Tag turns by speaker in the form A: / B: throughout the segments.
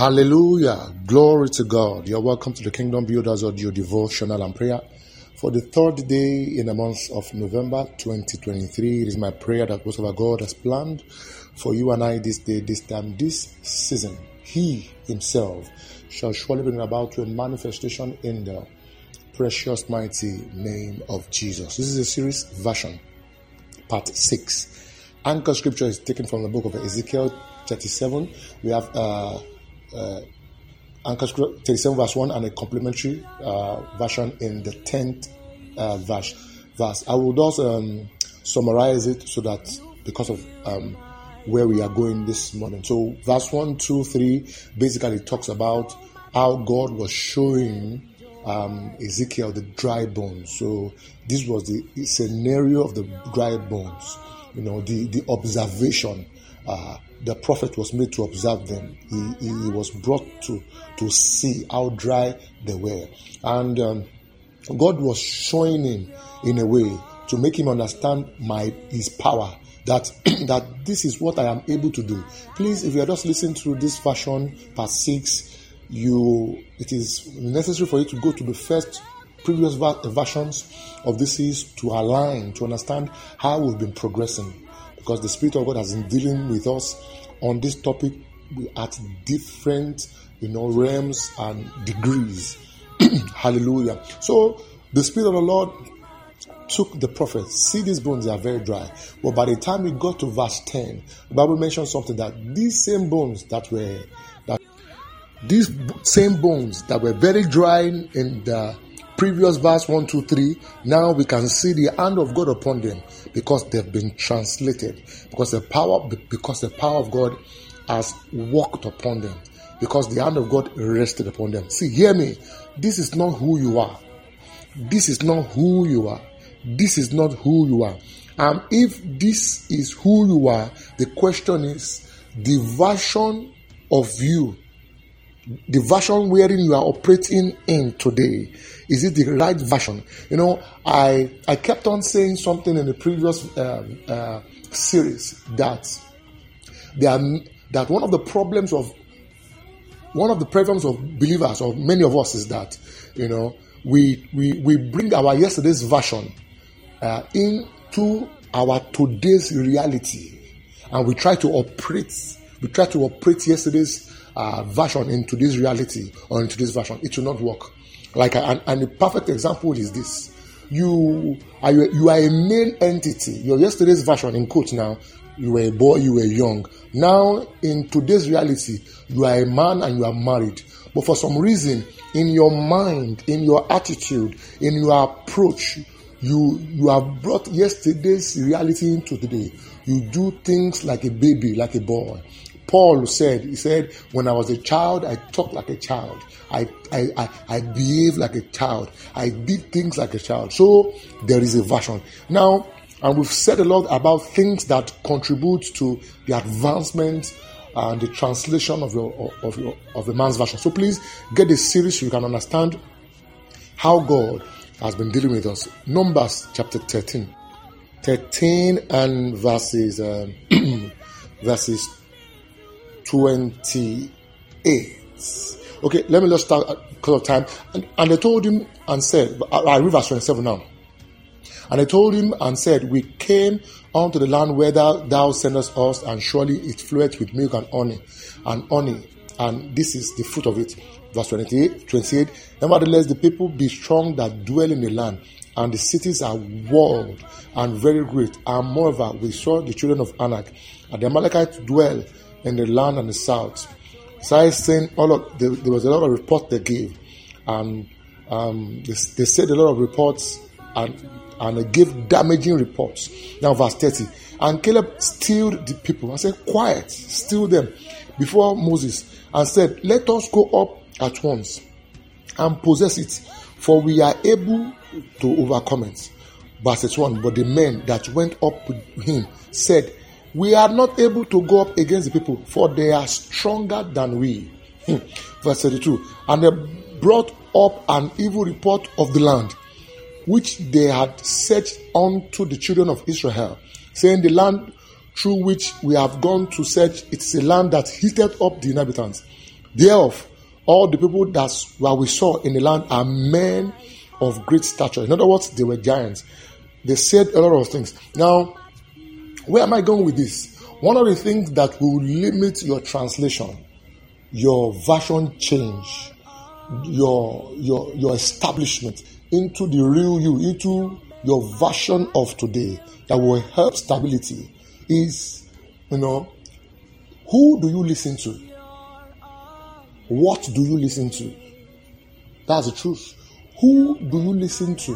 A: Hallelujah. Glory to God. You're welcome to the Kingdom Builders Audio Devotional and Prayer. For the third day in the month of November 2023, it is my prayer that whatever God has planned for you and I this day, this time, this season, He Himself shall surely bring about to a manifestation in the precious, mighty name of Jesus. This is a series version, part 6. Anchor scripture is taken from the book of Ezekiel 37. We have uh, uh, Anchor 37 verse 1 and a complementary uh, version in the 10th uh, verse. verse. I will just um, summarize it so that because of um, where we are going this morning. So, verse 1, 2, 3 basically talks about how God was showing um, Ezekiel the dry bones. So, this was the scenario of the dry bones, you know, the, the observation. Uh, the prophet was made to observe them. He, he, was brought to, to see how dry they were. And um, God was showing him in a way to make him understand my his power. That that this is what I am able to do. Please, if you are just listening to this version, part six, you it is necessary for you to go to the first previous versions of this is to align to understand how we've been progressing because the Spirit of God has been dealing with us on this topic at different you know realms and degrees. Hallelujah. So the Spirit of the Lord took the prophet. See these bones, are very dry. But by the time we got to verse 10, the Bible mentions something that these same bones that were that these same bones that were very dry in the previous verse 1, 2, 3, now we can see the hand of God upon them because they've been translated. Because the power, because the power of God has walked upon them. Because the hand of God rested upon them. See, hear me. This is not who you are. This is not who you are. This is not who you are. And if this is who you are, the question is the version of you the version wherein you are operating in today is it the right version? You know i i kept on saying something in the previous um, uh, series that there are, that one of the problems of one of the problems of believers or many of us is that you know we we we bring our yesterday's version uh, into our today's reality and we try to operate we try to operate yesterday's uh, version into this reality or into this version, it will not work. Like, and, and a perfect example is this: you are you are a male entity. Your yesterday's version, in quotes now, you were a boy, you were young. Now, in today's reality, you are a man and you are married. But for some reason, in your mind, in your attitude, in your approach, you you have brought yesterday's reality into today. You do things like a baby, like a boy. Paul said, he said, when I was a child, I talked like a child. I, I, I, I behave like a child. I did things like a child. So there is a version. Now, and we've said a lot about things that contribute to the advancement and the translation of your of your of a man's version. So please get the series so you can understand how God has been dealing with us. Numbers chapter 13. 13 and verses um, verses 28. Okay, let me just start because of time. And, and they told him and said, I read verse 27 now. And they told him and said, We came unto the land where thou, thou sendest us, and surely it floweth with milk and honey, and honey, and this is the fruit of it. Verse 28, 28. Nevertheless, the people be strong that dwell in the land, and the cities are walled and very great. And moreover, we saw the children of Anak, and the Amalekites dwell in the land and the south. So I saying all of there, there, was a lot of reports they gave, and um, they, they said a lot of reports and and they gave damaging reports. Now verse thirty, and Caleb stilled the people and said, "Quiet, still them," before Moses and said, "Let us go up at once and possess it, for we are able to overcome it." Verse one, but the men that went up with him said, we are not able to go up against the people, for they are stronger than we. Hmm. Verse 32 And they brought up an evil report of the land, which they had searched unto the children of Israel, saying, The land through which we have gone to search, it is a land that heated up the inhabitants. Thereof, all the people that what we saw in the land are men of great stature. In other words, they were giants. They said a lot of things. Now, where am I going with this? One of the things that will limit your translation, your version change, your your your establishment into the real you, into your version of today that will help stability is, you know, who do you listen to? What do you listen to? That's the truth. Who do you listen to?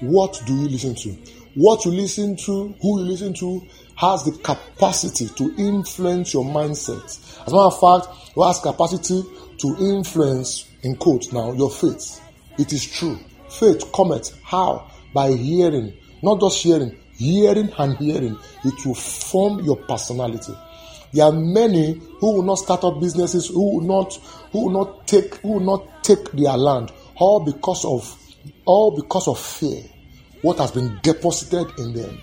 A: What do you listen to? What you listen to, who you listen to, has the capacity to influence your mindset. As a matter of fact, it has capacity to influence, in quotes now, your faith. It is true. Faith cometh. How? By hearing. Not just hearing, hearing and hearing. It will form your personality. There are many who will not start up businesses, who will not, who will not take, who will not take their land, all because of, all because of fear. What has been deposited in them?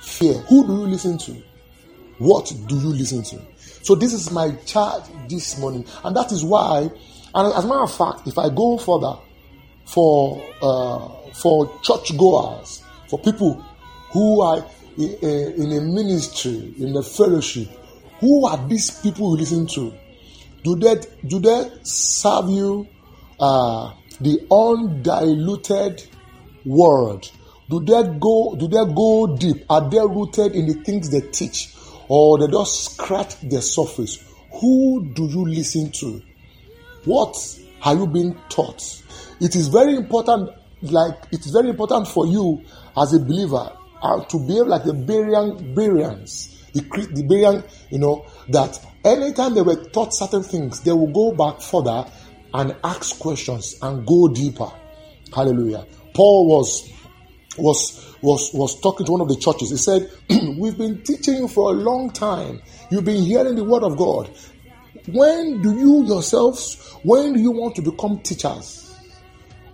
A: Fear. Who do you listen to? What do you listen to? So this is my charge this morning, and that is why. And as a matter of fact, if I go further, for uh, for churchgoers, for people who are in a ministry, in a fellowship, who are these people you listen to? Do they do they serve you uh, the undiluted word? Do they go do they go deep? Are they rooted in the things they teach? Or they just scratch the surface? Who do you listen to? What are you being taught? It is very important, like it is very important for you as a believer uh, to behave like the Berean, Bereans the, the Berean, you know, that anytime they were taught certain things, they will go back further and ask questions and go deeper. Hallelujah. Paul was was was was talking to one of the churches. He said, "We've been teaching you for a long time. You've been hearing the word of God. When do you yourselves? When do you want to become teachers?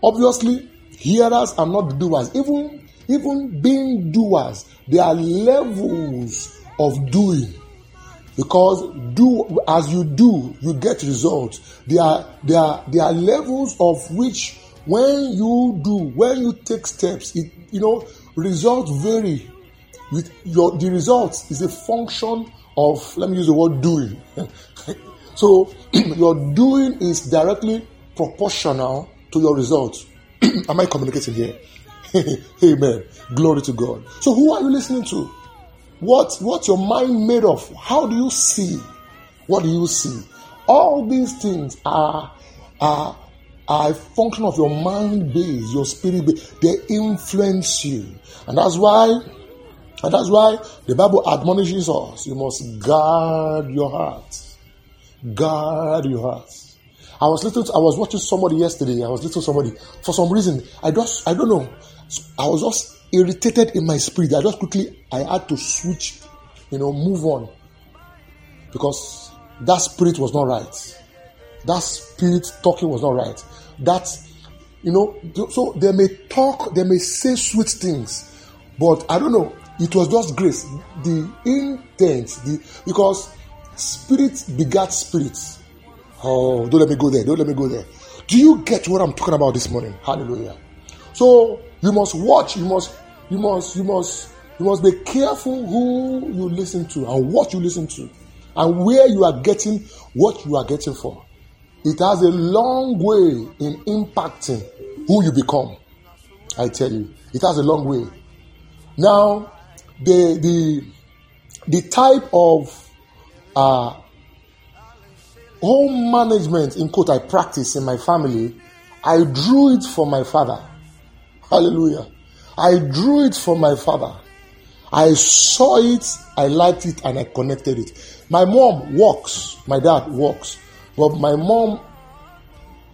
A: Obviously, hearers are not doers. Even even being doers, there are levels of doing because do as you do you get results there are there are there are levels of which when you do when you take steps it you know results vary. With your the results is a function of let me use the word doing. So your doing is directly proportional to your results. Am i communicating here? Amen. Glory to god. So who are you listening to? What what's your mind made of? How do you see? What do you see? All these things are are a function of your mind base, your spirit base. They influence you, and that's why and that's why the Bible admonishes us: you must guard your heart. Guard your heart. I was listening. To, I was watching somebody yesterday. I was listening to somebody. For some reason, I just I don't know. I was just irritated in my spirit. I just quickly I had to switch, you know, move on. Because that spirit was not right. That spirit talking was not right. That you know, so they may talk, they may say sweet things, but I don't know. It was just grace. The intent, the because spirit begat spirit. Oh, don't let me go there. Don't let me go there. Do you get what I'm talking about this morning? Hallelujah. So you must watch, you must, you must, you must, you must be careful who you listen to and what you listen to and where you are getting what you are getting for. It has a long way in impacting who you become. I tell you, it has a long way. Now, the the the type of uh, home management in quote I practice in my family, I drew it from my father. Hallelujah. I drew it from my father. I saw it, I liked it, and I connected it. My mom works, my dad works, but my mom,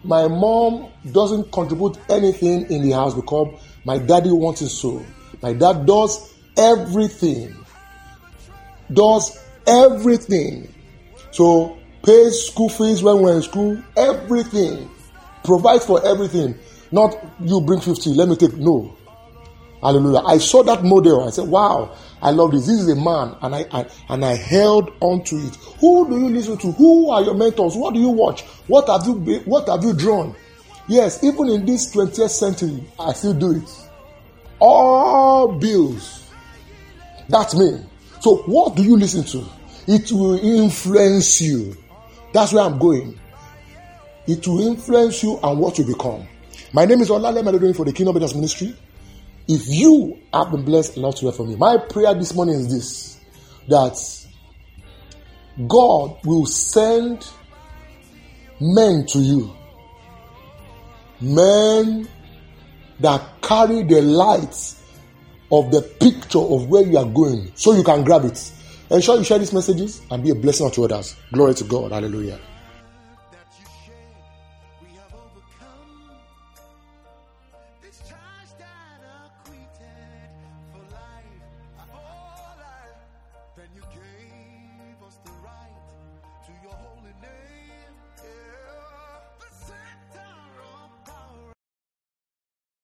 A: my mom doesn't contribute anything in the house because my daddy wants it so. My dad does everything, does everything. So pays school fees when we're in school, everything, provides for everything. Not you bring 50, let me take no. Hallelujah. I saw that model. I said, wow, I love this. This is a man. And I, I and I held on to it. Who do you listen to? Who are your mentors? What do you watch? What have you what have you drawn? Yes, even in this 20th century, I still do it. All bills. That's me. So what do you listen to? It will influence you. That's where I'm going. It will influence you and what you become. My name is Olale Melody for the Kingdom Business Ministry. If you have been blessed enough to hear from me, my prayer this morning is this that God will send men to you, men that carry the light of the picture of where you are going so you can grab it. Ensure you share these messages and be a blessing unto others. Glory to God. Hallelujah.